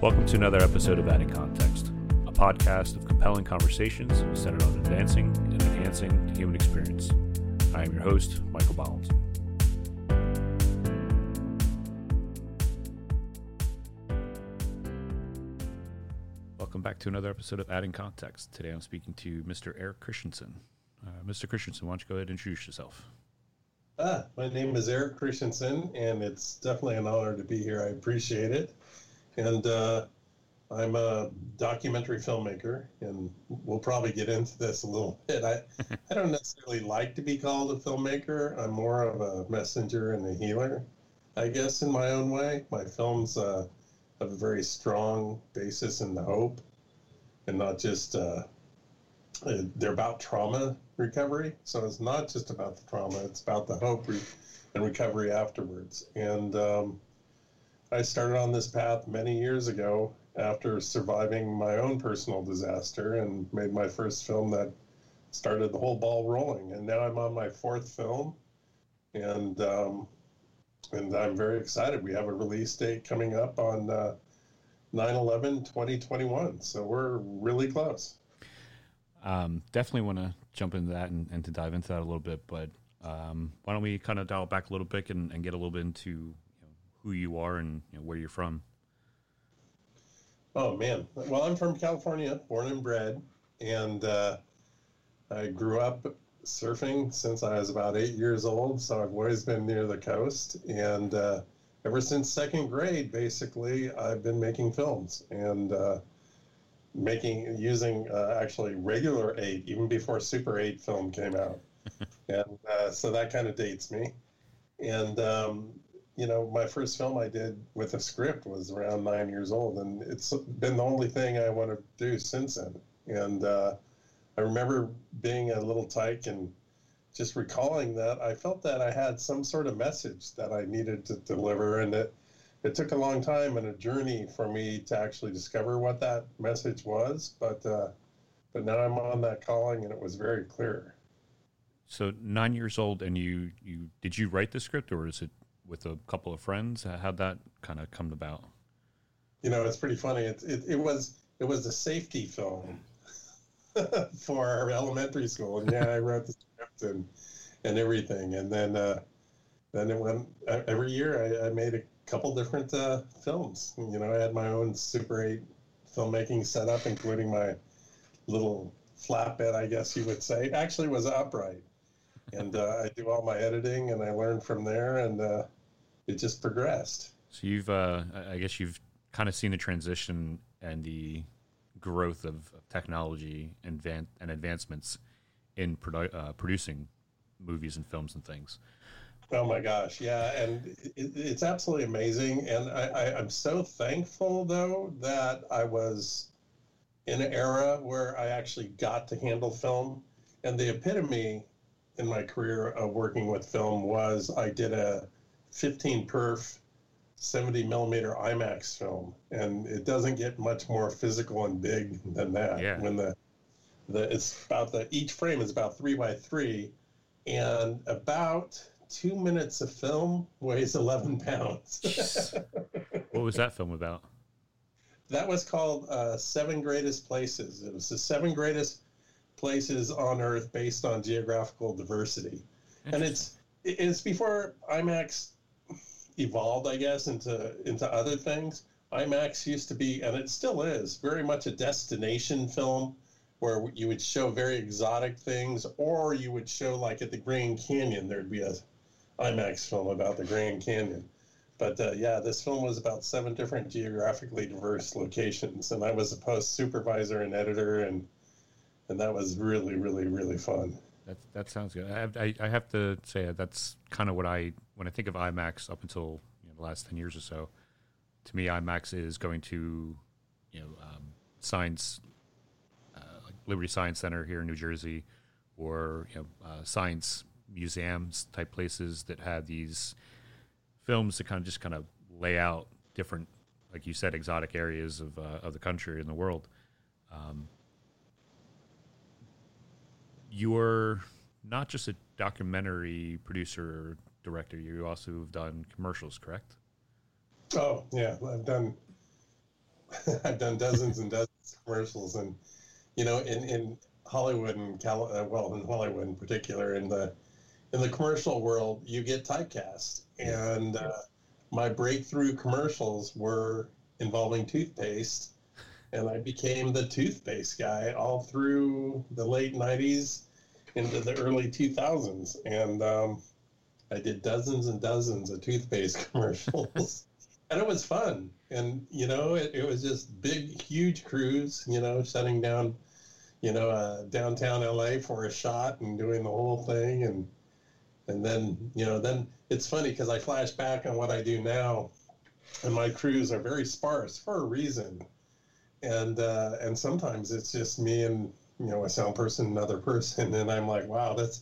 Welcome to another episode of Adding Context, a podcast of compelling conversations centered on advancing and enhancing the human experience. I am your host, Michael Bollins. Welcome back to another episode of Adding Context. Today I'm speaking to Mr. Eric Christensen. Uh, Mr. Christensen, why don't you go ahead and introduce yourself? Ah, my name is Eric Christensen, and it's definitely an honor to be here. I appreciate it. And uh, I'm a documentary filmmaker, and we'll probably get into this a little bit. I, I don't necessarily like to be called a filmmaker. I'm more of a messenger and a healer, I guess, in my own way. My films uh, have a very strong basis in the hope, and not just uh, uh, they're about trauma recovery. So it's not just about the trauma; it's about the hope re- and recovery afterwards. And um, I started on this path many years ago after surviving my own personal disaster and made my first film that started the whole ball rolling. And now I'm on my fourth film, and um, and I'm very excited. We have a release date coming up on uh, 9/11 2021, so we're really close. Um, definitely want to jump into that and, and, to dive into that a little bit, but um, why don't we kind of dial back a little bit and, and get a little bit into who you are and you know, where you're from? Oh man, well I'm from California, born and bred, and uh, I grew up surfing since I was about eight years old. So I've always been near the coast, and uh, ever since second grade, basically, I've been making films and uh, making using uh, actually regular eight, even before Super Eight film came out, and uh, so that kind of dates me. And um, you know, my first film I did with a script was around nine years old, and it's been the only thing I want to do since then. And uh, I remember being a little tyke and just recalling that I felt that I had some sort of message that I needed to deliver, and it it took a long time and a journey for me to actually discover what that message was. But uh, but now I'm on that calling, and it was very clear. So nine years old, and you you did you write the script, or is it with a couple of friends? How'd that kind of come about? You know, it's pretty funny. It, it, it was it was a safety film for our elementary school, and yeah, I wrote the script and and everything, and then uh, then it went every year. I, I made a couple different uh, films. You know, I had my own Super Eight filmmaking setup, including my little flatbed, I guess you would say. Actually, was upright, and uh, I do all my editing, and I learned from there, and uh, it just progressed. So you've, uh, I guess you've kind of seen the transition and the growth of, technology and, van- and advancements in produ- uh, producing movies and films and things. Oh my gosh, yeah, and it, it's absolutely amazing, and I, I, I'm so thankful though that I was in an era where I actually got to handle film, and the epitome in my career of working with film was I did a 15 perf 70 millimeter IMAX film, and it doesn't get much more physical and big than that. Yeah. When the the it's about the each frame is about three by three, and about two minutes of film weighs 11 pounds. what was that film about? That was called uh, Seven Greatest Places. It was the seven greatest places on Earth based on geographical diversity, and it's it's before IMAX evolved, I guess, into into other things. IMAX used to be, and it still is, very much a destination film where you would show very exotic things, or you would show like at the Grand Canyon, there'd be a IMAX film about the Grand Canyon. But uh, yeah, this film was about seven different geographically diverse locations, and I was a post supervisor and editor, and and that was really, really, really fun. That that sounds good. I, I, I have to say that's kind of what I when I think of IMAX up until you know, the last ten years or so. To me, IMAX is going to you know um, science uh, like Liberty Science Center here in New Jersey, or you know uh, science museums type places that have these films that kind of just kind of lay out different, like you said, exotic areas of uh, of the country and the world. Um, you're not just a documentary producer director. You also have done commercials, correct? Oh yeah, I've done I've done dozens and dozens of commercials, and you know, in in Hollywood and Cal, uh, well, in Hollywood in particular, in the in the commercial world, you get typecast, and uh, my breakthrough commercials were involving toothpaste, and I became the toothpaste guy all through the late '90s into the early 2000s, and um, I did dozens and dozens of toothpaste commercials, and it was fun. And you know, it, it was just big, huge crews. You know, shutting down, you know, uh, downtown LA for a shot and doing the whole thing, and and then you know, then it's funny because I flash back on what I do now, and my crews are very sparse for a reason, and uh, and sometimes it's just me and you know a sound person, another person, and I'm like, wow, that's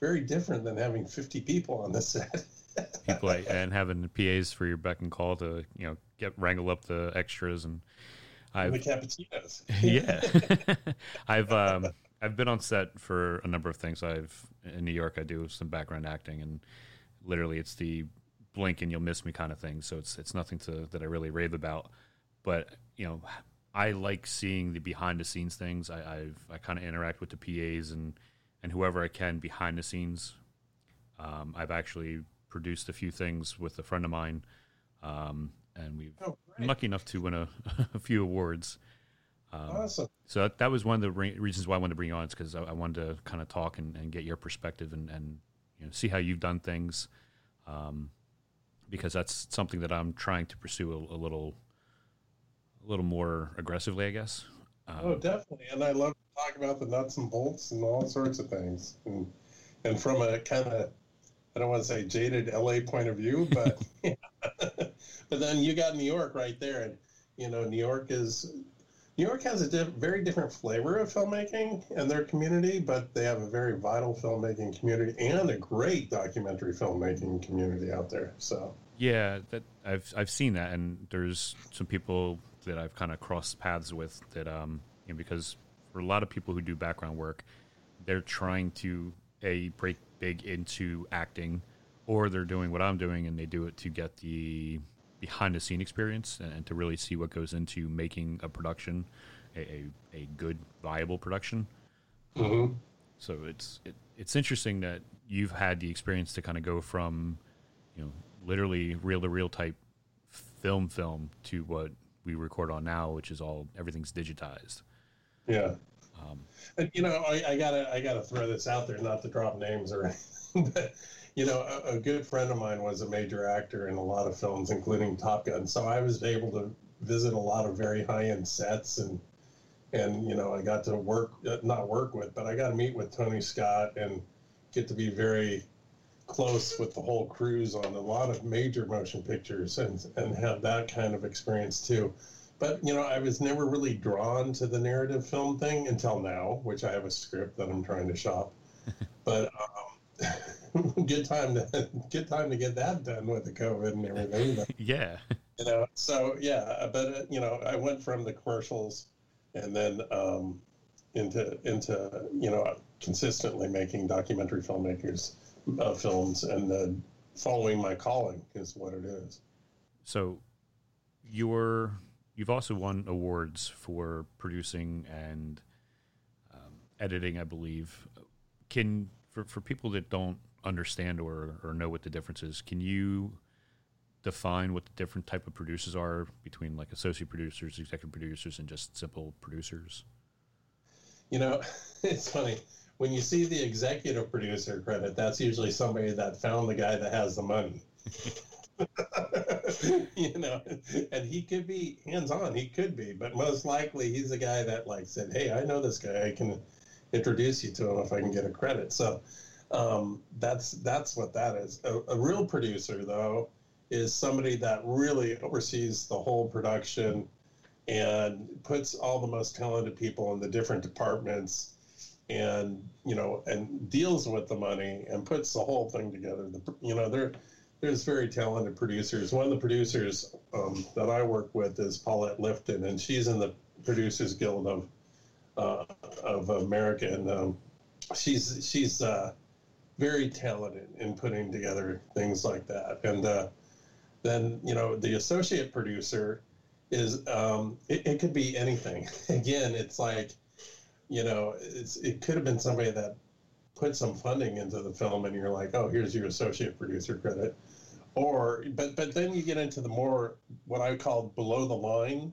very different than having 50 people on the set. people and having PAs for your beck and call to you know get wrangle up the extras and I've, the cappuccinos. yeah, I've um, I've been on set for a number of things. I've in New York I do some background acting and literally it's the blink and you'll miss me kind of thing. So it's it's nothing to that I really rave about, but you know I like seeing the behind the scenes things. I I've, i kind of interact with the PAs and and whoever I can behind the scenes. Um, I've actually produced a few things with a friend of mine, um, and we've oh, been lucky enough to win a, a few awards. Um, awesome. So that, that, was one of the re- reasons why I wanted to bring you on. is because I, I, wanted to kind of talk and, and, get your perspective and, and you know, see how you've done things, um, because that's something that I'm trying to pursue a, a little, a little more aggressively, I guess. Um, oh, definitely. And I love talk about the nuts and bolts and all sorts of things. And, and from a kind of, I don't want to say jaded LA point of view, but, but then you got New York right there. And, you know, New York is, New York has a diff- very different flavor of filmmaking and their community, but they have a very vital filmmaking community and a great documentary filmmaking community out there. So yeah, that I've I've seen that, and there's some people that I've kind of crossed paths with that um you know, because for a lot of people who do background work, they're trying to a break big into acting, or they're doing what I'm doing and they do it to get the behind the scene experience and, and to really see what goes into making a production a, a, a good viable production. Mm-hmm. So it's it, it's interesting that you've had the experience to kind of go from you know literally reel to reel type film film to what we record on now, which is all everything's digitized. Yeah. Um, and you know, I, I, gotta I gotta throw this out there, not to drop names or anything, but you know, a, a, good friend of mine was a major actor in a lot of films, including Top Gun. So I was able to visit a lot of very high end sets and and you know I got to work uh, not work with, but I got to meet with Tony Scott and get to be very close with the whole crews on a lot of major motion pictures and and have that kind of experience too. But you know, I was never really drawn to the narrative film thing until now, which I have a script that I'm trying to shop. but um, good time to good time to get that done with the COVID and everything. But, yeah. You know, so yeah, but uh, you know, I went from the commercials and then um, into into you know consistently making documentary filmmakers uh, films and uh, following my calling is what it is. So, you're you've also won awards for producing and um, editing, I believe. Can for for people that don't understand or or know what the difference is, can you define what the different type of producers are between like associate producers, executive producers, and just simple producers? You know, it's funny when you see the executive producer credit, that's usually somebody that found the guy that has the money. you know, and he could be hands on, he could be, but most likely he's a guy that like said, Hey, I know this guy, I can introduce you to him if I can get a credit. So um, that's that's what that is. A, a real producer though is somebody that really oversees the whole production and puts all the most talented people in the different departments and you know and deals with the money and puts the whole thing together the, you know there there's very talented producers one of the producers um, that i work with is paulette lifton and she's in the producers guild of uh, of america and um, she's she's uh, very talented in putting together things like that and uh, then you know the associate producer is um, it, it could be anything. Again, it's like, you know, it's it could have been somebody that put some funding into the film, and you're like, oh, here's your associate producer credit, or but but then you get into the more what I call below the line.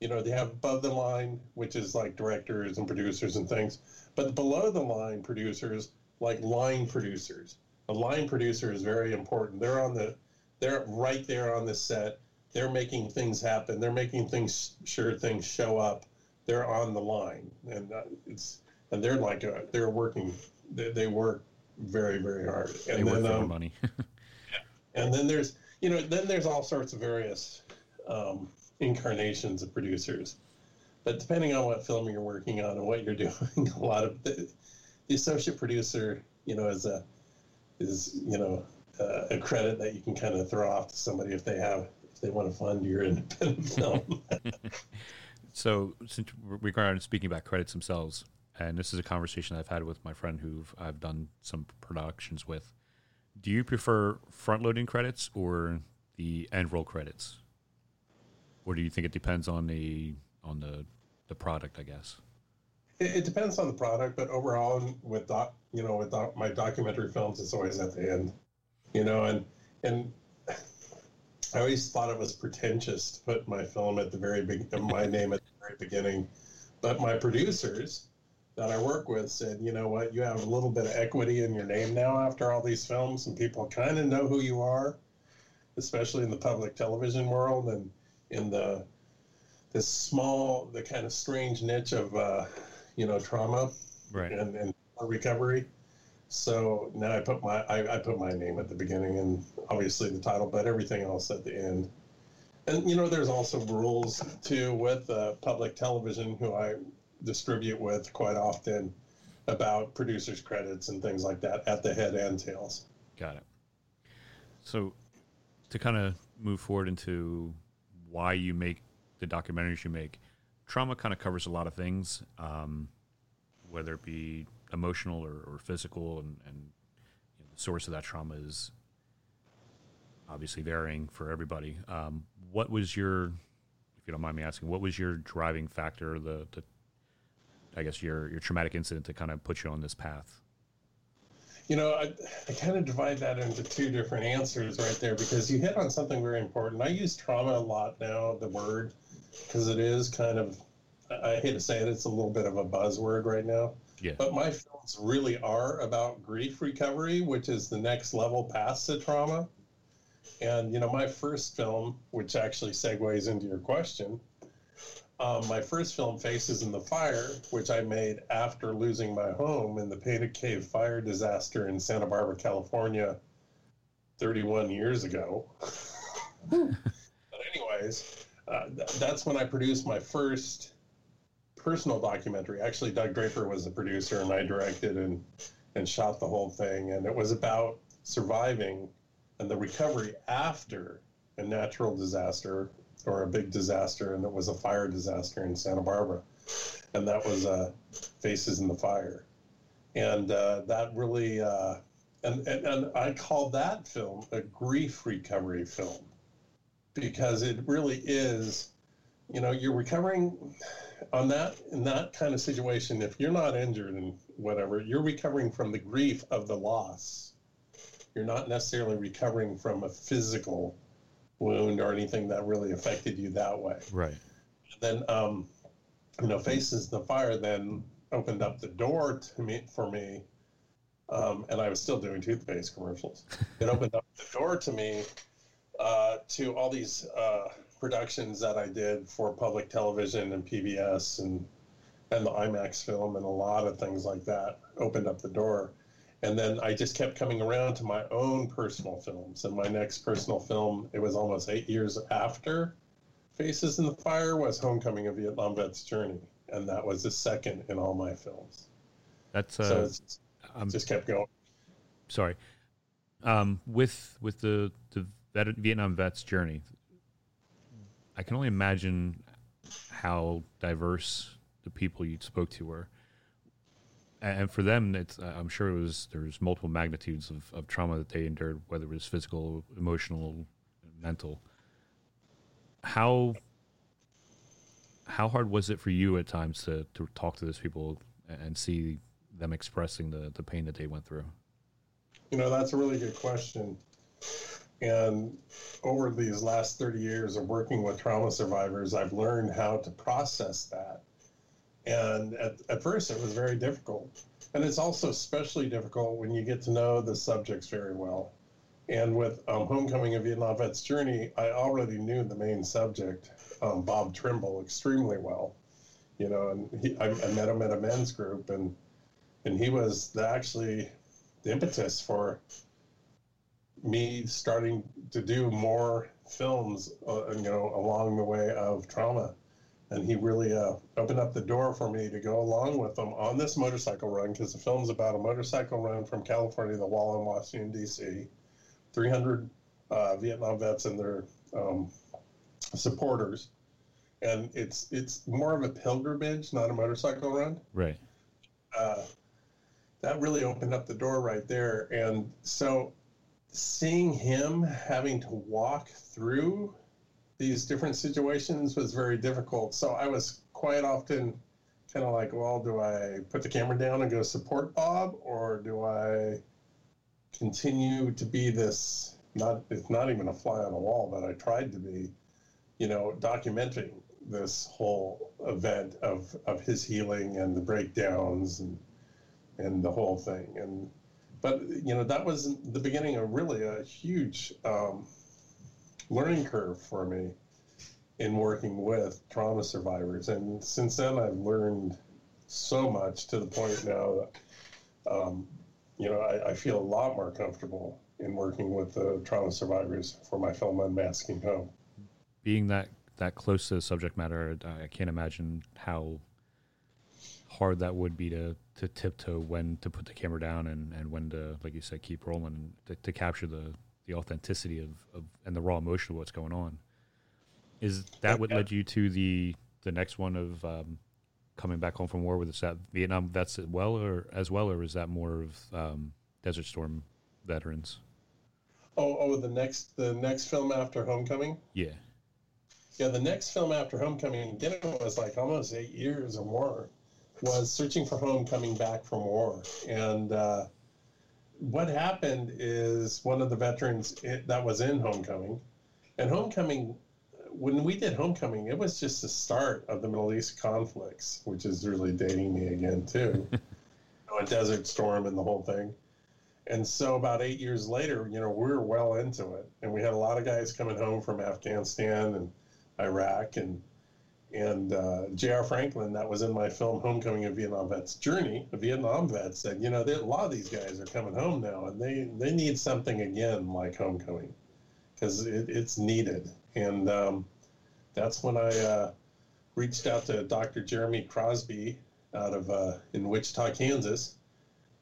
You know, they have above the line, which is like directors and producers and things, but below the line producers, like line producers. A line producer is very important. They're on the, they're right there on the set they're making things happen. They're making things sure things show up. They're on the line, and uh, it's and they're like a, they're working. They, they, work very very hard. And they then, work for um, money. and then there's you know then there's all sorts of various um, incarnations of producers. But depending on what film you're working on and what you're doing, a lot of the, the associate producer, you know, is a is you know uh, a credit that you can kind of throw off to somebody if they have if they want to fund your independent film. so, since we're going speaking about credits themselves, and this is a conversation I've had with my friend who I've done some productions with. Do you prefer front loading credits or the end roll credits? Or do you think it depends on the on the the product, I guess? It, it depends on the product, but overall with doc, you know, with doc, my documentary films it's always at the end. You know, and and I always thought it was pretentious to put my film at the very big, my name at the very beginning. But my producers that I work with said, you know what, you have a little bit of equity in your name now after all these films, and people kind of know who you are, especially in the public television world and in the this small, the kind of strange niche of, uh, you know, trauma right. and, and recovery. So now I put my I, I, put my name at the beginning and obviously the title, but everything else at the end. And you know, there's also rules too with uh, public television, who I distribute with quite often, about producers' credits and things like that at the head and tails. Got it. So, to kind of move forward into why you make the documentaries you make, trauma kind of covers a lot of things, um, whether it be emotional or, or physical, and, and you know, the source of that trauma is obviously varying for everybody. Um, what was your, if you don't mind me asking, what was your driving factor, the, the I guess your your traumatic incident to kind of put you on this path? You know, I, I kind of divide that into two different answers right there because you hit on something very important. I use trauma a lot now, the word, because it is kind of, I hate to say it, it's a little bit of a buzzword right now. Yeah. But my films really are about grief recovery, which is the next level past the trauma. And, you know, my first film, which actually segues into your question, um, my first film, Faces in the Fire, which I made after losing my home in the Painted Cave fire disaster in Santa Barbara, California, 31 years ago. but, anyways, uh, th- that's when I produced my first personal documentary. Actually, Doug Draper was the producer, and I directed and and shot the whole thing. And it was about surviving and the recovery after a natural disaster or a big disaster, and it was a fire disaster in Santa Barbara, and that was uh, Faces in the Fire, and uh, that really. Uh, and, and, and I call that film a grief recovery film because it really is, you know, you're recovering on that in that kind of situation, if you're not injured and whatever, you're recovering from the grief of the loss. You're not necessarily recovering from a physical wound or anything that really affected you that way. Right. And then, um, you know, Faces the Fire then opened up the door to me for me, um, and I was still doing toothpaste commercials. It opened up the door to me uh, to all these. Uh, productions that I did for public television and PBS and and the IMAX film and a lot of things like that opened up the door. And then I just kept coming around to my own personal films. And my next personal film, it was almost eight years after Faces in the Fire, was Homecoming: of Vietnam Vet's Journey, and that was the second in all my films. That's uh, so it's, um, just kept going. Sorry, um, with with the the Vietnam Vet's Journey, I can only imagine how diverse the people you spoke to were. And for them, it's uh, I'm sure it was there's multiple magnitudes of, of trauma that they endured, whether it was physical, emotional, mental. How how hard was it for you at times to, to talk to those people and see them expressing the, the pain that they went through? You know, that's a really good question. And over these last 30 years of working with trauma survivors, I've learned how to process that. And at, at first, it was very difficult. And it's also especially difficult when you get to know the subjects very well. And with um, Homecoming: A Vietnam Vet's Journey, I already knew the main subject, um, Bob Trimble, extremely well. You know, and he, I, I, met him at a men's group, and and he was the, actually the impetus for me starting to do more films, uh, you know, along the way of trauma. And he really uh, opened up the door for me to go along with them on this motorcycle run because the film's about a motorcycle run from California to Wallen, Washington, D.C. 300 uh, Vietnam vets and their um, supporters. And it's it's more of a pilgrimage, not a motorcycle run. Right. Uh, that really opened up the door right there. And so seeing him having to walk through these different situations was very difficult. So I was quite often kind of like, well, do I put the camera down and go support Bob, or do I continue to be this? Not it's not even a fly on the wall, but I tried to be, you know, documenting this whole event of of his healing and the breakdowns and and the whole thing and but you know that was the beginning of really a huge um, learning curve for me in working with trauma survivors. And since then i've learned so much to the point now that um, you know I, I, feel a lot more comfortable in working with the trauma survivors for my film unmasking home. Being that that close to the subject matter i can't imagine how hard that would be to to tiptoe when to put the camera down and, and when to, like you said, keep rolling to, to capture the, the authenticity of, of and the raw emotion of what's going on. Is that what led you to the the next one of um, coming back home from war? with that Vietnam vets as well, or as well, or is that more of um, Desert Storm veterans? Oh, oh, the next the next film after Homecoming. Yeah. Yeah, the next film after Homecoming again it was like almost eight years or more was searching for home coming back from war. And uh, what happened is one of the veterans that was in Homecoming, and Homecoming, when we did Homecoming, it was just the start of the Middle East conflicts, which is really dating me again, too. you know, a desert storm and the whole thing. And so about eight years later, you know, we were well into it. And we had a lot of guys coming home from Afghanistan and Iraq and and uh, J.R. Franklin, that was in my film Homecoming: of Vietnam Vet's Journey, a Vietnam vet said, you know, a lot of these guys are coming home now, and they they need something again like Homecoming, because it, it's needed. And um, that's when I uh, reached out to Dr. Jeremy Crosby out of uh, in Wichita, Kansas,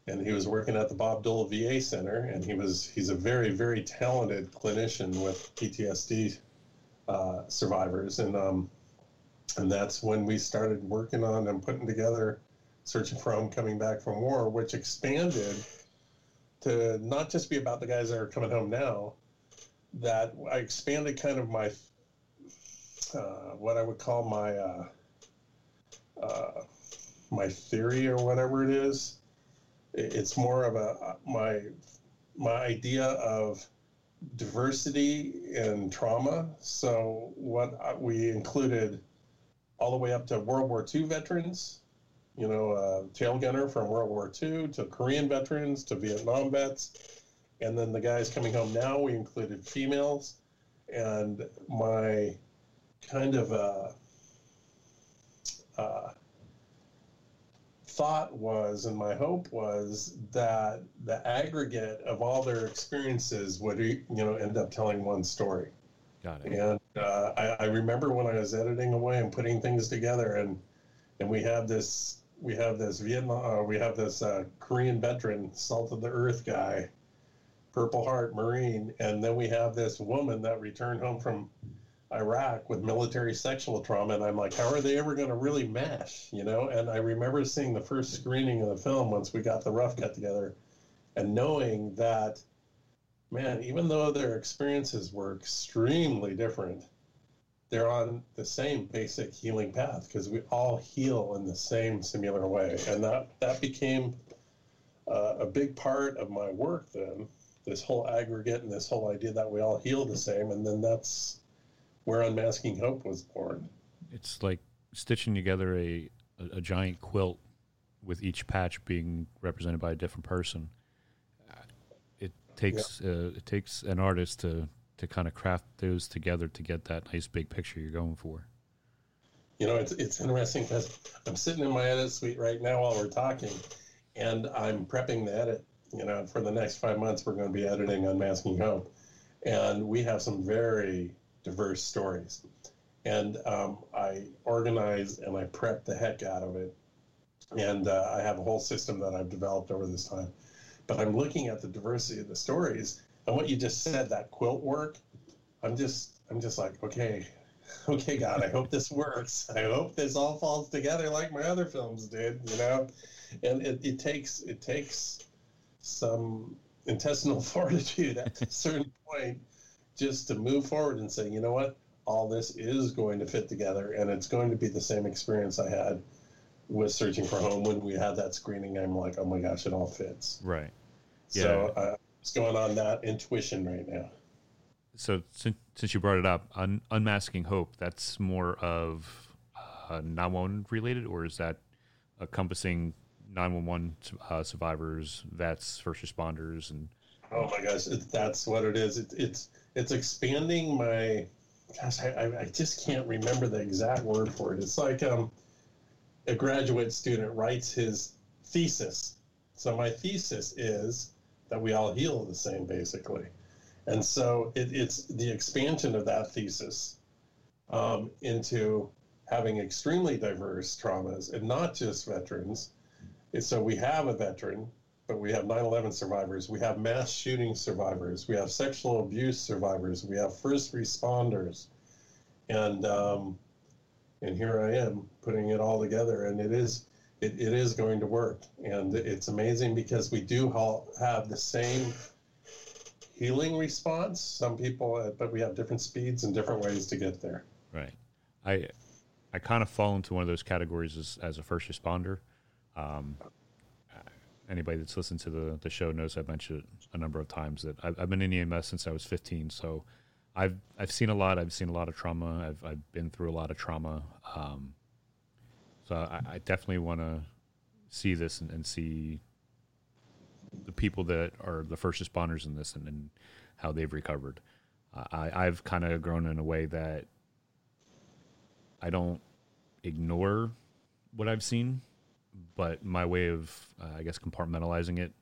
and he was working at the Bob Dole VA Center, and he was he's a very very talented clinician with PTSD uh, survivors, and um, and that's when we started working on and putting together searching for home coming back from war which expanded to not just be about the guys that are coming home now that i expanded kind of my uh, what i would call my uh, uh, my theory or whatever it is. It's more of a my my idea of diversity and trauma. So what we included all the way up to World War II veterans, you know, uh, tail gunner from World War II to Korean veterans to Vietnam vets. And then the guys coming home now, we included females. And my kind of uh, uh, thought was, and my hope was that the aggregate of all their experiences would, you know, end up telling one story. Got it. And uh, I, I, remember when I was editing away and putting things together, and and we have this we have this Vietnam uh, we have this uh, Korean veteran, salt of the earth guy, Purple Heart Marine, and then we have this woman that returned home from Iraq with military sexual trauma, and I'm like, how are they ever going to really mesh, you know? And I remember seeing the first screening of the film once we got the rough cut together, and knowing that man, even though their experiences were extremely different, they're on the same basic healing path because we all heal in the same similar way, and that that became uh, a big part of my work. Then this whole aggregate and this whole idea that we all heal the same, and then that's where Unmasking Hope was born. It's like stitching together a, a, a giant quilt with each patch being represented by a different person. It takes yeah. uh, it takes an artist to to kind of craft those together to get that nice big picture you're going for. You know, it's it's interesting because I'm sitting in my edit suite right now while we're talking, and I'm prepping the edit. You know, for the next five months, we're going to be editing Unmasking Hope, and we have some very diverse stories. And um, I organize and I prep the heck out of it and uh, I have a whole system that I've developed over this time. But I'm looking at the diversity of the stories and what you just said, that quilt work. I'm just, I'm just like, okay, okay, God, I hope this works. I hope this all falls together like my other films did, you know. And it, it takes, it takes some intestinal fortitude at a certain point just to move forward and say, you know what, all this is going to fit together, and it's going to be the same experience I had with searching for home when we had that screening i'm like oh my gosh it all fits. Right. Yeah. so uh, it's going on that intuition right now? So since, since you brought it up un- unmasking hope that's more of uh, 911 related or is that encompassing 911 uh, survivors vets first responders and oh my gosh it, that's what it is. It, it's it's expanding my gosh I, I just can't remember the exact word for it. It's like um a graduate student writes his thesis. So my thesis is that we all heal the same, basically. And so it, it's the expansion of that thesis um, into having extremely diverse traumas and not just veterans. So we have a veteran, but we have 9 11 survivors, we have mass shooting survivors, we have sexual abuse survivors, we have first responders. And um, and here I am putting it all together, and it is it, it is going to work, and it's amazing because we do have the same healing response. Some people, uh, but we have different speeds and different ways to get there. Right. I I kind of fall into one of those categories as, as a first responder. Um, anybody that's listened to the, the show knows I've mentioned it a number of times that I've, I've been in EMS since I was 15. So I've I've seen a lot. I've seen a lot of trauma. I've I've been through a lot of trauma. Um, so I, I definitely want to see this and, and, see the people that are the first responders in this and, and how they've recovered. I, I've kind of grown in a way that I don't ignore what I've seen, but my way of, uh, I guess, compartmentalizing it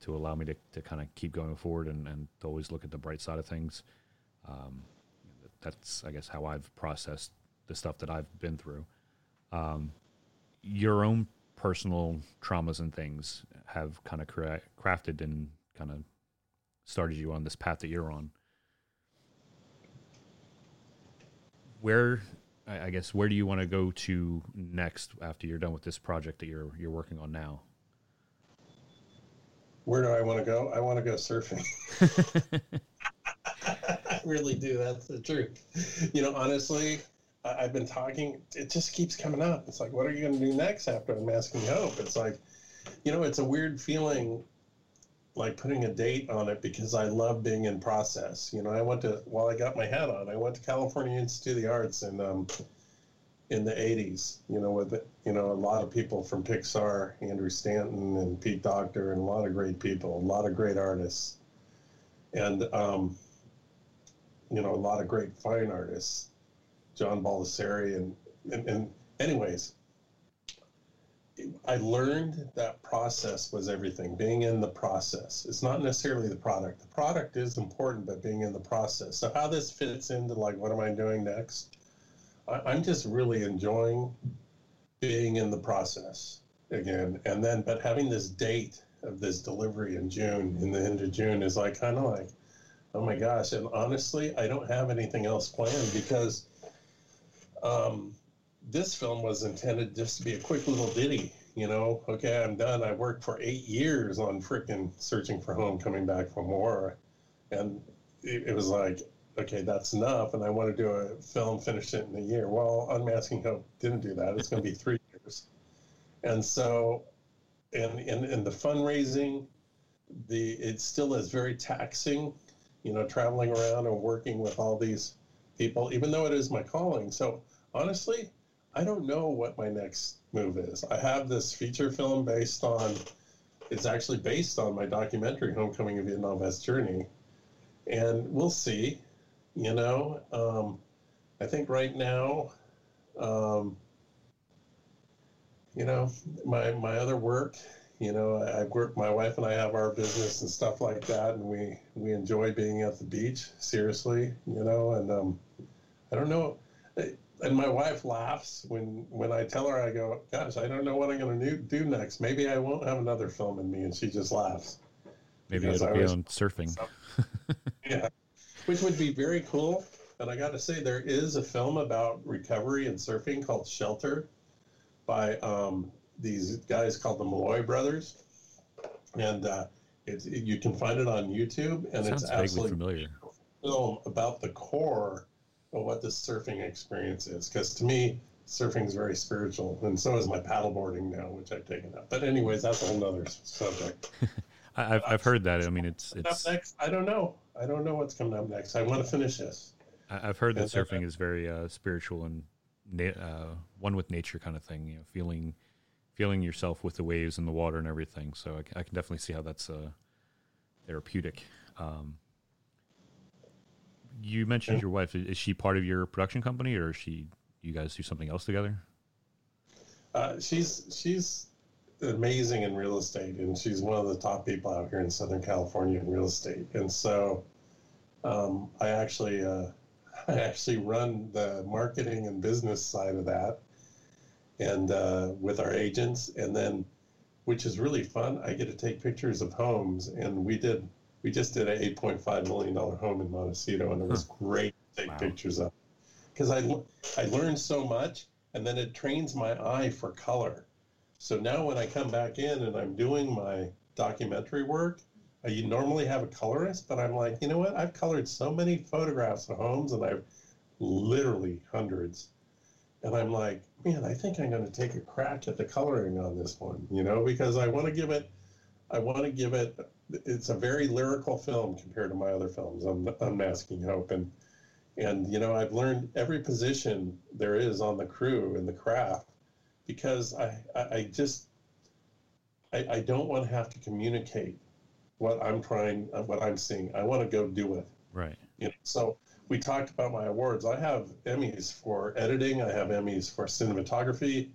to allow me to, to kind of keep going forward and, and to always look at the bright side of things um, that's I guess how I've processed the stuff that I've been through. Um, your own personal traumas and things have kind of cra- crafted and kind of started you on this path that you're on. Where, I guess, where do you want to go to next after you're done with this project that you're you're working on now? Where do I want to go? I want to go surfing. really do. That's the truth. You know, honestly, I, have been talking. It just keeps coming up. It's like, what are you going to do next after Unmasking Hope? It's like, you know, it's a weird feeling, like putting a date on it because I love being in process. You know, I went to while I got my hat on, I went to California Institute of the Arts and um, in the 80s, you know, with, you know, a lot of people from Pixar, Andrew Stanton and Pete Docter, and a lot of great people, a lot of great artists. And um, you know, a lot of great fine artists, John Baldessari, and, and, and anyways, I learned that process was everything. Being in the process. It's not necessarily the product. The product is important, but being in the process. So how this fits into like what am I doing next? I, am just really enjoying being in the process again. And then, but having this date of this delivery in June, in the end of June, is like kind of like Oh my gosh! And honestly, I don't have anything else planned because um, this film was intended just to be a quick little ditty. You know, okay, I'm done. I worked for eight years on freaking searching for home, coming back from war, and it, it was like okay, that's enough, and I want to do a film, finish it in a year. Well, Unmasking Hope didn't do that. It's going to be three years, and so, and and and the fundraising, the it still is very taxing, you know, traveling around and working with all these people, even though it is my calling. So honestly, I don't know what my next move is. I have this feature film based on, it's actually based on my documentary, Homecoming: A Vietnam Vet's Journey, and we'll see. You know, um, I think right now, um, you know, my my other work, you know, I, I work. My wife and I have our business and stuff like that, and we we enjoy being at the beach. Seriously, you know, and um, I don't know and my wife laughs when when I tell her I go, "Gosh, I don't know what I'm going to do next. Maybe I won't have another film in me," and she just laughs. Maybe it'll be was, on surfing. yeah, which would be very cool. And I got to say, there is a film about recovery and surfing called Shelter by um, these guys called the Malloy Brothers, and uh, it's it, you can find it on YouTube, and Sounds it's absolutely familiar. Film about the core of what the surfing experience is. Because to me, surfing is very spiritual, and so is my paddleboarding now, which I've taken up. But anyways, that's a whole nother subject. I've I've heard that. I mean, it's it's. Next, I don't know. I don't know what's coming up next. I want to finish this. I've heard that surfing is very uh, spiritual and uh, one with nature kind of thing. You know, feeling feeling yourself with the waves and the water and everything. So I, I can definitely see how that's uh, therapeutic. Um, you mentioned your wife. Is she part of your production company, or is she? You guys do something else together? Uh, she's she's amazing in real estate, and she's one of the top people out here in Southern California in real estate. And so, um, I actually uh, I actually run the marketing and business side of that, and uh, with our agents, and then, which is really fun. I get to take pictures of homes, and we did we just did an $8.5 million home in Montecito, and it was great to take wow. pictures of. Because I, I learned so much, and then it trains my eye for color. So now when I come back in and I'm doing my documentary work, I normally have a colorist, but I'm like, you know what? I've colored so many photographs of homes, and I've literally hundreds. And I'm like, man, I think I'm going to take a crack at the coloring on this one, you know, because I want to give it, I want to give it it's a very lyrical film compared to my other films. I'm Unmasking Hope, and and you know I've learned every position there is on the crew and the craft because I I, just I, I don't want to have to communicate what I'm trying what I'm seeing. I want to go do it. Right. You know, so we talked about my awards. I have Emmys for editing. I have Emmys for cinematography.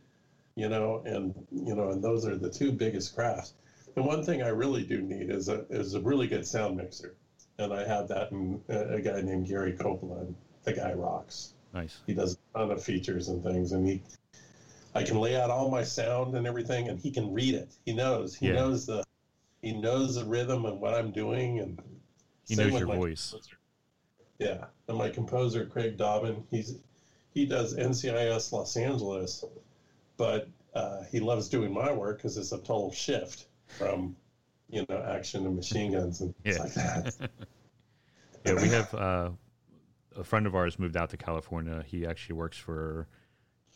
You know, and you know, and those are the two biggest crafts. The one thing I really do need is a is a really good sound mixer, and I have that in a, a guy named Gary Copeland. The guy rocks. Nice. He does a ton of features and things, and he, I can lay out all my sound and everything, and he can read it. He knows. He yeah. knows the, he knows the rhythm and what I'm doing, and he knows your voice. Composer. Yeah, and my composer Craig Dobbin, he's he does NCIS Los Angeles, but uh, he loves doing my work because it's a total shift from you know action and machine guns and yeah. like that. yeah, we have uh, a friend of ours moved out to California. He actually works for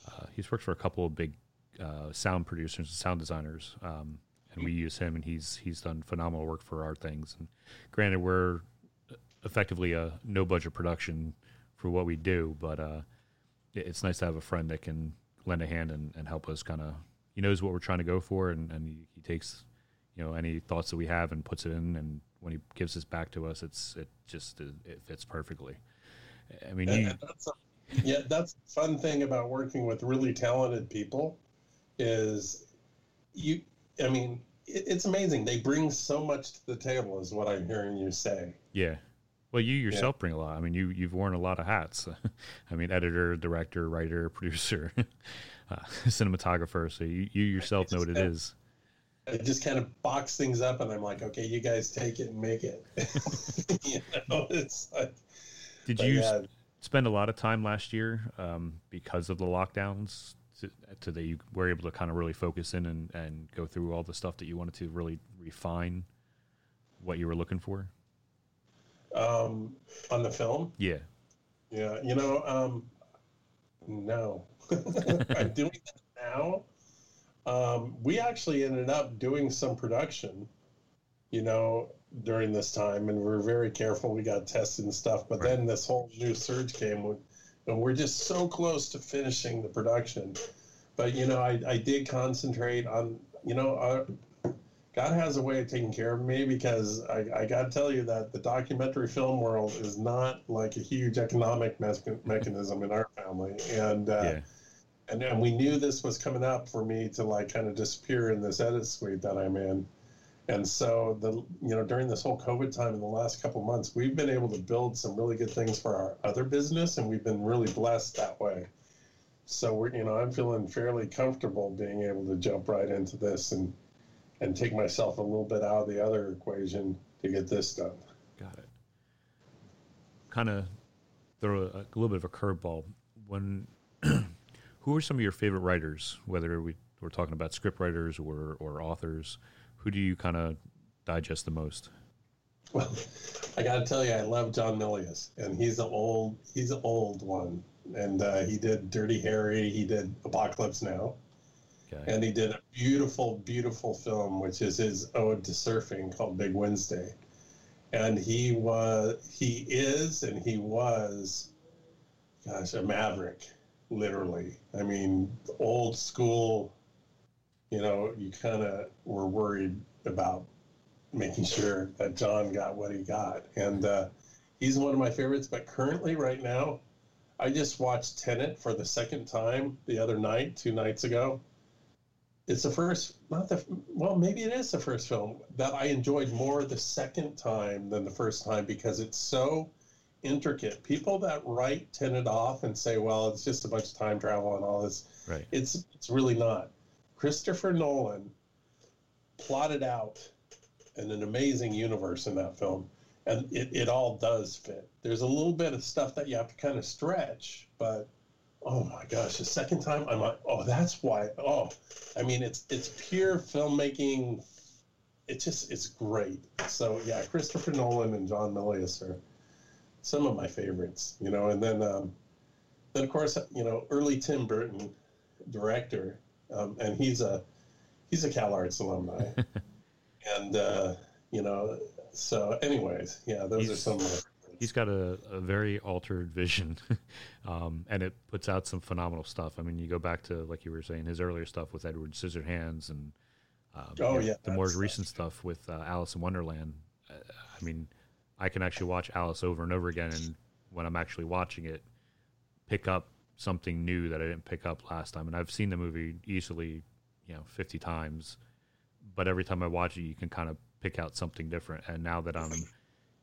uh, he's worked for a couple of big uh, sound producers and sound designers, um, and we use him, and he's he's done phenomenal work for our things. And granted, we're effectively a no budget production for what we do, but uh, it's nice to have a friend that can lend a hand and, and help us kind of he knows what we're trying to go for and, and he, he takes you know any thoughts that we have and puts it in and when he gives this back to us it's it just it fits perfectly. I mean you, that's a, yeah that's the fun thing about working with really talented people is you i mean it, it's amazing. They bring so much to the table is what i'm hearing you say. Yeah well you yourself yeah. bring a lot i mean you you've worn a lot of hats i mean editor director writer producer uh, cinematographer so you, you yourself know what it is I just kind of box things up, and I'm like, okay, you guys take it and make it. you know, it's like. Did you yeah. spend a lot of time last year um, because of the lockdowns? To, to that you were able to kind of really focus in and, and go through all the stuff that you wanted to really refine what you were looking for? Um, on the film? Yeah. Yeah. You know, um, no. I'm doing that now. Um, we actually ended up doing some production, you know, during this time, and we are very careful. We got tested and stuff, but right. then this whole new surge came, and we're just so close to finishing the production. But you know, I, I did concentrate on, you know, uh, God has a way of taking care of me because I, I got to tell you that the documentary film world is not like a huge economic me- mechanism in our family, and uh, yeah. and and we knew this was coming up for me to like kind of disappear in this edit suite that I'm in, and so the you know during this whole COVID time in the last couple months, we've been able to build some really good things for our other business, and we've been really blessed that way. So we're you know I'm feeling fairly comfortable being able to jump right into this and and take myself a little bit out of the other equation to get this done. Got it. Kind of throw a, a, little bit of a curveball. When who are some of your favorite writers? Whether we, we're talking about script writers or or authors, who do you kind of digest the most? Well, I got to tell you, I love John Milius, and he's an old he's an old one, and uh, he did Dirty Harry, he did Apocalypse Now, Okay. And he did a beautiful, beautiful film, which is his ode to surfing called Big Wednesday. And he was, he is, and he was, gosh, a maverick, literally. I mean, old school, you know, you kind of were worried about making sure that John got what he got. And uh, he's one of my favorites. But currently, right now, I just watched Tenet for the second time the other night, two nights ago it's the first not the well maybe it is the first film that i enjoyed more the second time than the first time because it's so intricate. People that write Tenet off and say well it's just a bunch of time travel and all this. Right. It's it's really not. Christopher nolan plotted out an, an amazing universe in that film and it, it all does fit. There's a little bit of stuff that you have to kind of stretch but oh my gosh, the second time I'm like, oh, that's why. Oh, I mean, it's it's pure filmmaking. It's just it's great. So yeah, Christopher Nolan and John Milius are some of my favorites. You know, and then um, then of course you know early Tim Burton director, um, and he's a he's a Cal Arts alumni, and uh, you know. So, anyways, yeah, those he's, are some. Of he's got a, a very altered vision, um, and it puts out some phenomenal stuff. I mean, you go back to like you were saying his earlier stuff with Edward Scissorhands, and um, oh yeah, the more recent stuff with uh, Alice in Wonderland. Uh, I mean, I can actually watch Alice over and over again, and when I'm actually watching it, pick up something new that I didn't pick up last time. And I've seen the movie easily, you know, 50 times, but every time I watch it, you can kind of pick out something different. And now that I'm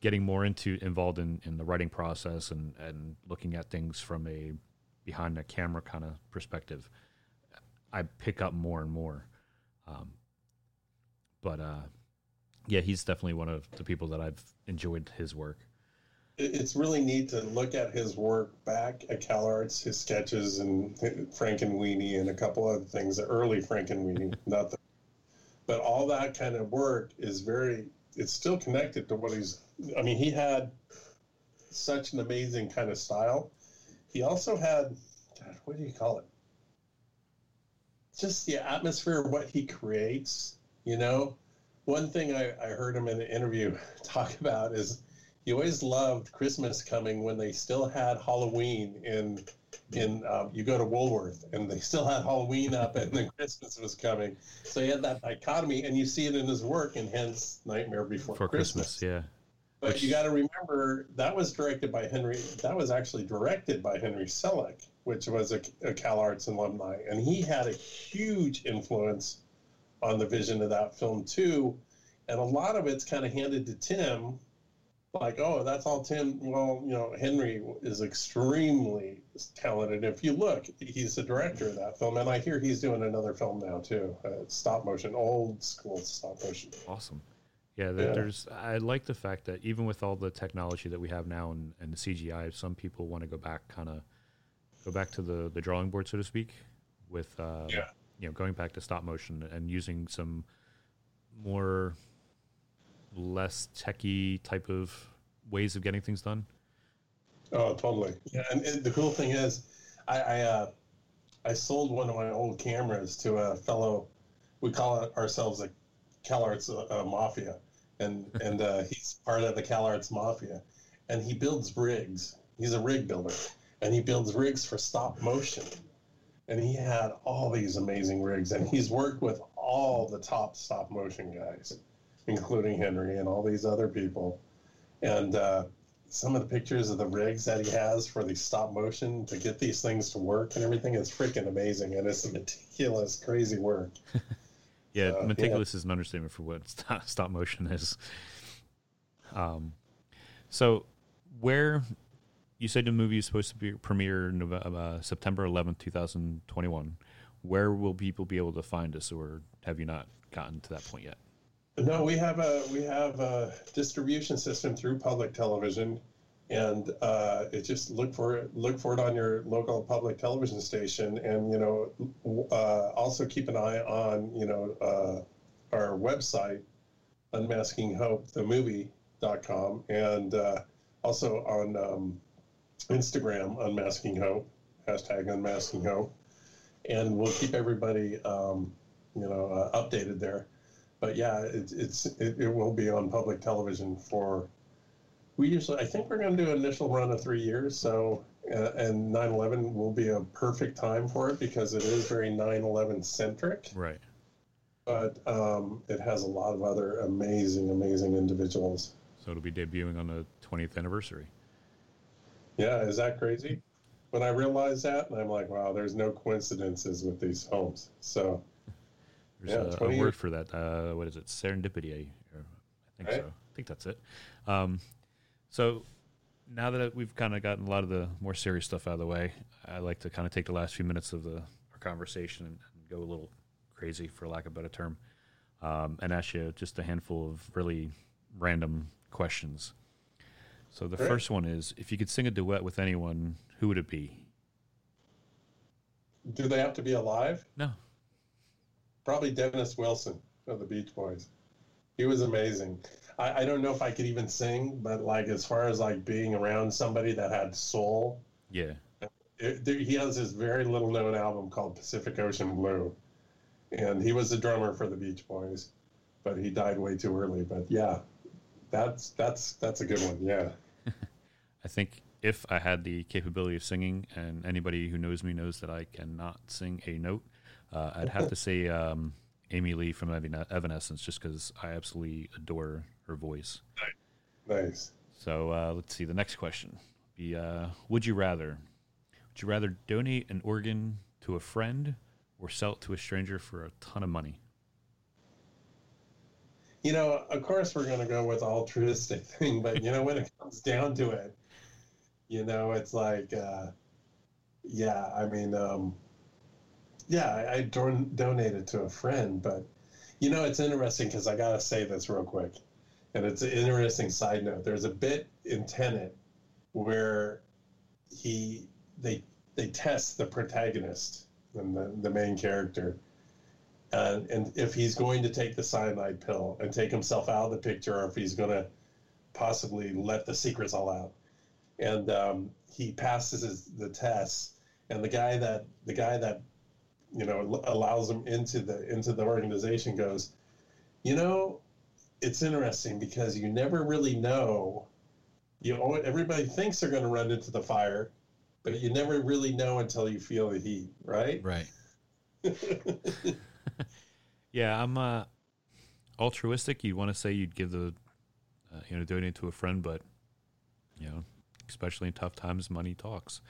getting more into involved in, in the writing process and, and looking at things from a behind the camera kind of perspective, I pick up more and more. Um, but uh, yeah, he's definitely one of the people that I've enjoyed his work. It's really neat to look at his work back at Cal Arts, his sketches, and Frankenweenie, and a couple other things. The early Frankenweenie, not the, but all that kind of work is very. It's still connected to what he's I mean, he had such an amazing kind of style. He also had, God, what do you call it? Just the atmosphere of what he creates. You know, one thing I, I heard him in an interview talk about is he always loved Christmas coming when they still had Halloween in in um, you go to Woolworth and they still had Halloween up and then Christmas was coming. So he had that dichotomy, and you see it in his work, and hence Nightmare Before For Christmas. Christmas yeah. But Which, you got to remember that was directed by Henry. That was actually directed by Henry Selick, which was a, a Cal Arts alumni, and he had a huge influence on the vision of that film too. And a lot of it's kind of handed to Tim, like, oh, that's all Tim. Well, you know, Henry is extremely talented. If you look, he's the director of that film, and I hear he's doing another film now too, uh, stop motion, old school stop motion. Awesome. Yeah, yeah, there's. I like the fact that even with all the technology that we have now and, and the CGI, some people want to go back, kind of go back to the the drawing board, so to speak, with uh, yeah. you know going back to stop motion and using some more less techy type of ways of getting things done. Oh, totally. Yeah, and, and the cool thing is, I I, uh, I sold one of my old cameras to a fellow. We call it ourselves a CalArts uh, uh, Mafia, and and uh, he's part of the CalArts Mafia, and he builds rigs. He's a rig builder, and he builds rigs for stop motion. And he had all these amazing rigs, and he's worked with all the top stop motion guys, including Henry and all these other people. And uh, some of the pictures of the rigs that he has for the stop motion to get these things to work and everything is freaking amazing, and it's meticulous, crazy work. yeah, uh, meticulous yeah. is an understatement for what stop, stop motion is. Um, so where you said the movie is supposed to be premiere November, uh, September 11th, 2021. Where will people be able to find us, or have you not gotten to that point yet? No, we have a we have a distribution system through public television, and uh, it just look for it look for it on your local public television station, and you know uh, also keep an eye on you know uh, our website, unmasking hope the movie.com, and uh, also on um, Instagram, Unmasking Hope, hashtag Unmasking Hope, and we'll keep everybody, um, you know, uh, updated there. But yeah, it, it's it, it will be on public television for. We usually, I think we're going to do an initial run of three years. So, uh, and 9/11 will be a perfect time for it because it is very 9/11 centric. Right. But um, it has a lot of other amazing, amazing individuals. So it'll be debuting on the 20th anniversary. Yeah, is that crazy? When I realized that, and I'm like, wow, there's no coincidences with these homes. So there's yeah, a, a word for that. Uh, what is it? Serendipity. I think right? so. I think that's it. Um, so now that we've kind of gotten a lot of the more serious stuff out of the way, I like to kind of take the last few minutes of the our conversation and, and go a little crazy, for lack of a better term, um, and ask you just a handful of really random questions. So the first one is if you could sing a duet with anyone, who would it be? Do they have to be alive? No. Probably Dennis Wilson of the Beach Boys. He was amazing. I, I don't know if I could even sing, but like as far as like being around somebody that had soul. Yeah. It, it, he has this very little known album called Pacific Ocean Blue. And he was the drummer for the Beach Boys, but he died way too early. But yeah, that's that's that's a good one. Yeah. I think if I had the capability of singing, and anybody who knows me knows that I cannot sing a note, uh, I'd have to say um, Amy Lee from Evanescence, just because I absolutely adore her voice. Nice. So uh, let's see. The next question be: uh, Would you rather? Would you rather donate an organ to a friend or sell it to a stranger for a ton of money? you know, of course we're going to go with altruistic thing, but you know, when it comes down to it, you know, it's like, uh, yeah, I mean, um, yeah, I, I don- donated to a friend, but you know, it's interesting because I got to say this real quick, and it's an interesting side note. There's a bit in Tenet where he they they test the protagonist and the, the main character and, and if he's going to take the cyanide pill and take himself out of the picture, or if he's going to possibly let the secrets all out. And um, he passes his, the tests, and the guy that the guy that you know allows him into the into the organization goes, you know, it's interesting because you never really know. You know, everybody thinks they're going to run into the fire, but you never really know until you feel the heat, right? Right. yeah, I'm uh, altruistic. You'd want to say you'd give the, uh, you know, donate to a friend, but you know, especially in tough times, money talks.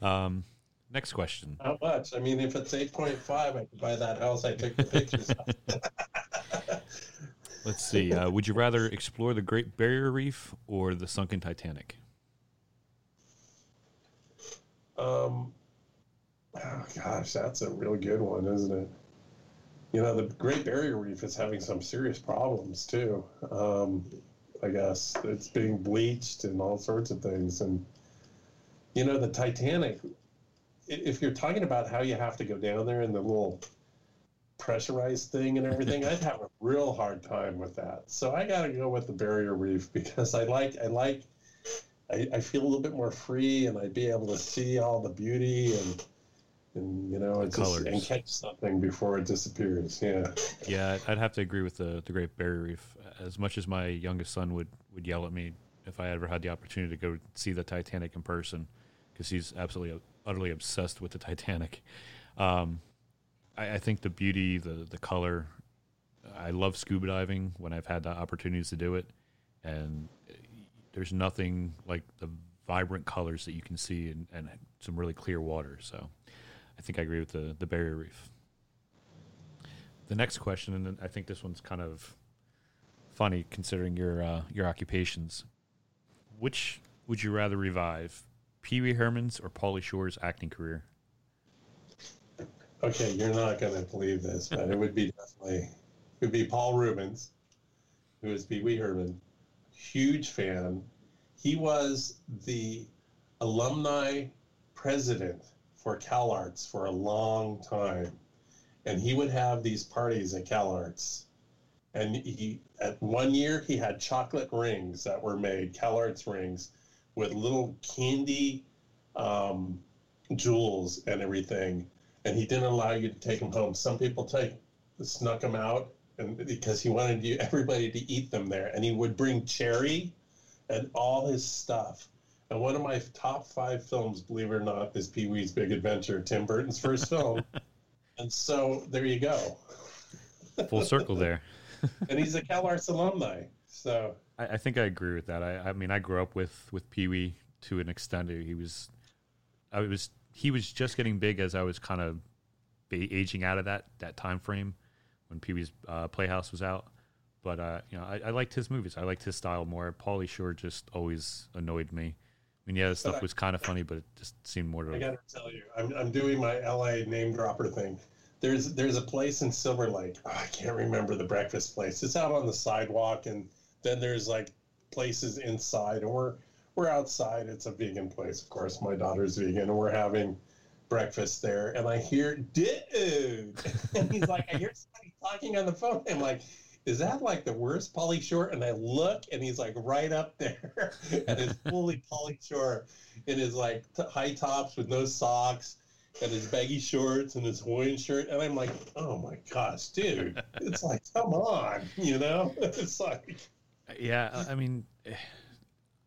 Um, next question. How much? I mean, if it's eight point five, I could buy that house. I took the pictures. Let's see. Uh, would you rather explore the Great Barrier Reef or the sunken Titanic? Um, oh gosh, that's a real good one, isn't it? you know, the Great Barrier Reef is having some serious problems too. Um, I guess it's being bleached and all sorts of things. And, you know, the Titanic, if you're talking about how you have to go down there and the little pressurized thing and everything, I'd have a real hard time with that. So I got to go with the Barrier Reef because I like, I like, I, I feel a little bit more free, and I'd be able to see all the beauty and and you know it's just, and catch something before it disappears. Yeah. Yeah, I'd have to agree with the the Great Barrier Reef. As much as my youngest son would would yell at me if I ever had the opportunity to go see the Titanic in person, because he's absolutely utterly obsessed with the Titanic. Um, I, I think the beauty, the the color. I love scuba diving when I've had the opportunities to do it, and there's nothing like the vibrant colors that you can see and, and some really clear water. So I think I agree with the, the barrier reef. The next question, and I think this one's kind of funny considering your uh, your occupations. Which would you rather revive, Pee Wee Herman's or Pauly Shore's acting career? Okay, you're not going to believe this, but it would be definitely it would be Paul Reubens, who is Pee Wee Herman, huge fan. He was the alumni president for CalArts for a long time. And he would have these parties at CalArts. And he, at one year, he had chocolate rings that were made, CalArts rings, with little candy um, jewels and everything. And he didn't allow you to take them home. Some people take snuck them out and because he wanted you everybody to eat them there. And he would bring cherry and all his stuff. And one of my top five films, believe it or not, is Pee Wee's Big Adventure, Tim Burton's first film. and so there you go. Full circle there. and he's a CalArts alumni. So I, I, think I agree with that. I, I mean, I grew up with with Pee Wee to an extent. He was, I was, he was just getting big as I was kind of aging out of that that time frame when Pee Wee's uh, Playhouse was out. But uh, you know, I, I, liked his movies. I liked his style more. Pauly Shore just always annoyed me. I mean, yeah, the stuff I, was kind of funny, but it just seemed more. To... I gotta tell you, I'm, I'm doing my LA name dropper thing. There's there's a place in Silver Lake. Oh, I can't remember the breakfast place. It's out on the sidewalk, and then there's like places inside, and we're we're outside. It's a vegan place, of course. My daughter's vegan, and we're having breakfast there. And I hear, dude, and he's like, I hear somebody talking on the phone. I'm like, is that like the worst Pauly Shore? And I look, and he's like right up there, and it's fully Pauly Shore in his like t- high tops with no socks, and his baggy shorts and his Hawaiian shirt, and I'm like, oh my gosh, dude, it's like, come on, you know, it's like, yeah, I mean. Eh,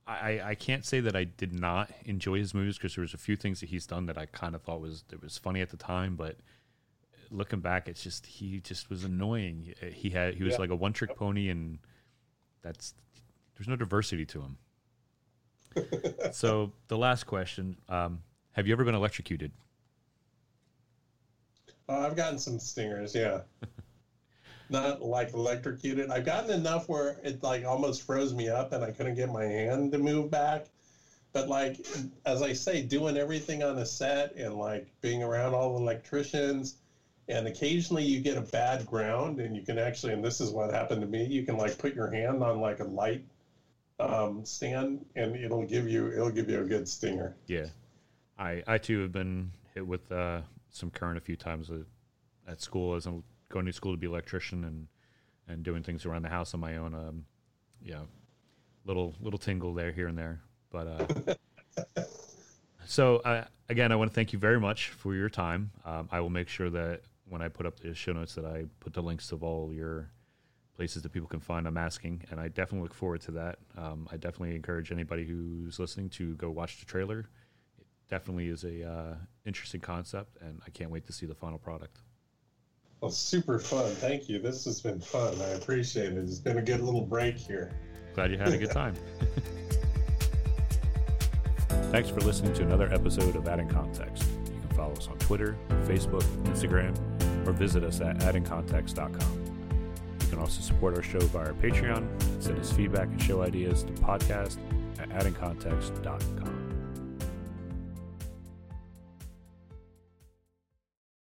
I, I can't say that I did not enjoy his movies because there was a few things that he's done that I kind of thought was that was funny at the time, but looking back, it's just he just was annoying. He had he was yeah. like a one trick pony, and that's there's no diversity to him. so the last question: um, Have you ever been electrocuted? Uh, I've gotten some stingers, yeah. Not like electrocuted. I've gotten enough where it like almost froze me up, and I couldn't get my hand to move back. But like as I say, doing everything on the set and like being around all the electricians and occasionally you get a bad ground and you can actually and this is what happened to me you can like put your hand on like a light um, stand and it'll give you it'll give you a good stinger yeah i i too have been hit with uh, some current a few times at, at school as i'm going to school to be an electrician and and doing things around the house on my own um yeah little little tingle there here and there but uh so uh, again i want to thank you very much for your time um, i will make sure that when I put up the show notes that I put the links of all your places that people can find Unmasking, and I definitely look forward to that. Um, I definitely encourage anybody who's listening to go watch the trailer. It definitely is a uh, interesting concept, and I can't wait to see the final product. Well, super fun. Thank you. This has been fun. I appreciate it. It's been a good little break here. Glad you had a good time. Thanks for listening to another episode of Adding Context. You can follow us on Twitter, Facebook, Instagram, or visit us at addingcontext.com. You can also support our show via Patreon, send us feedback and show ideas to podcast at addingcontext.com.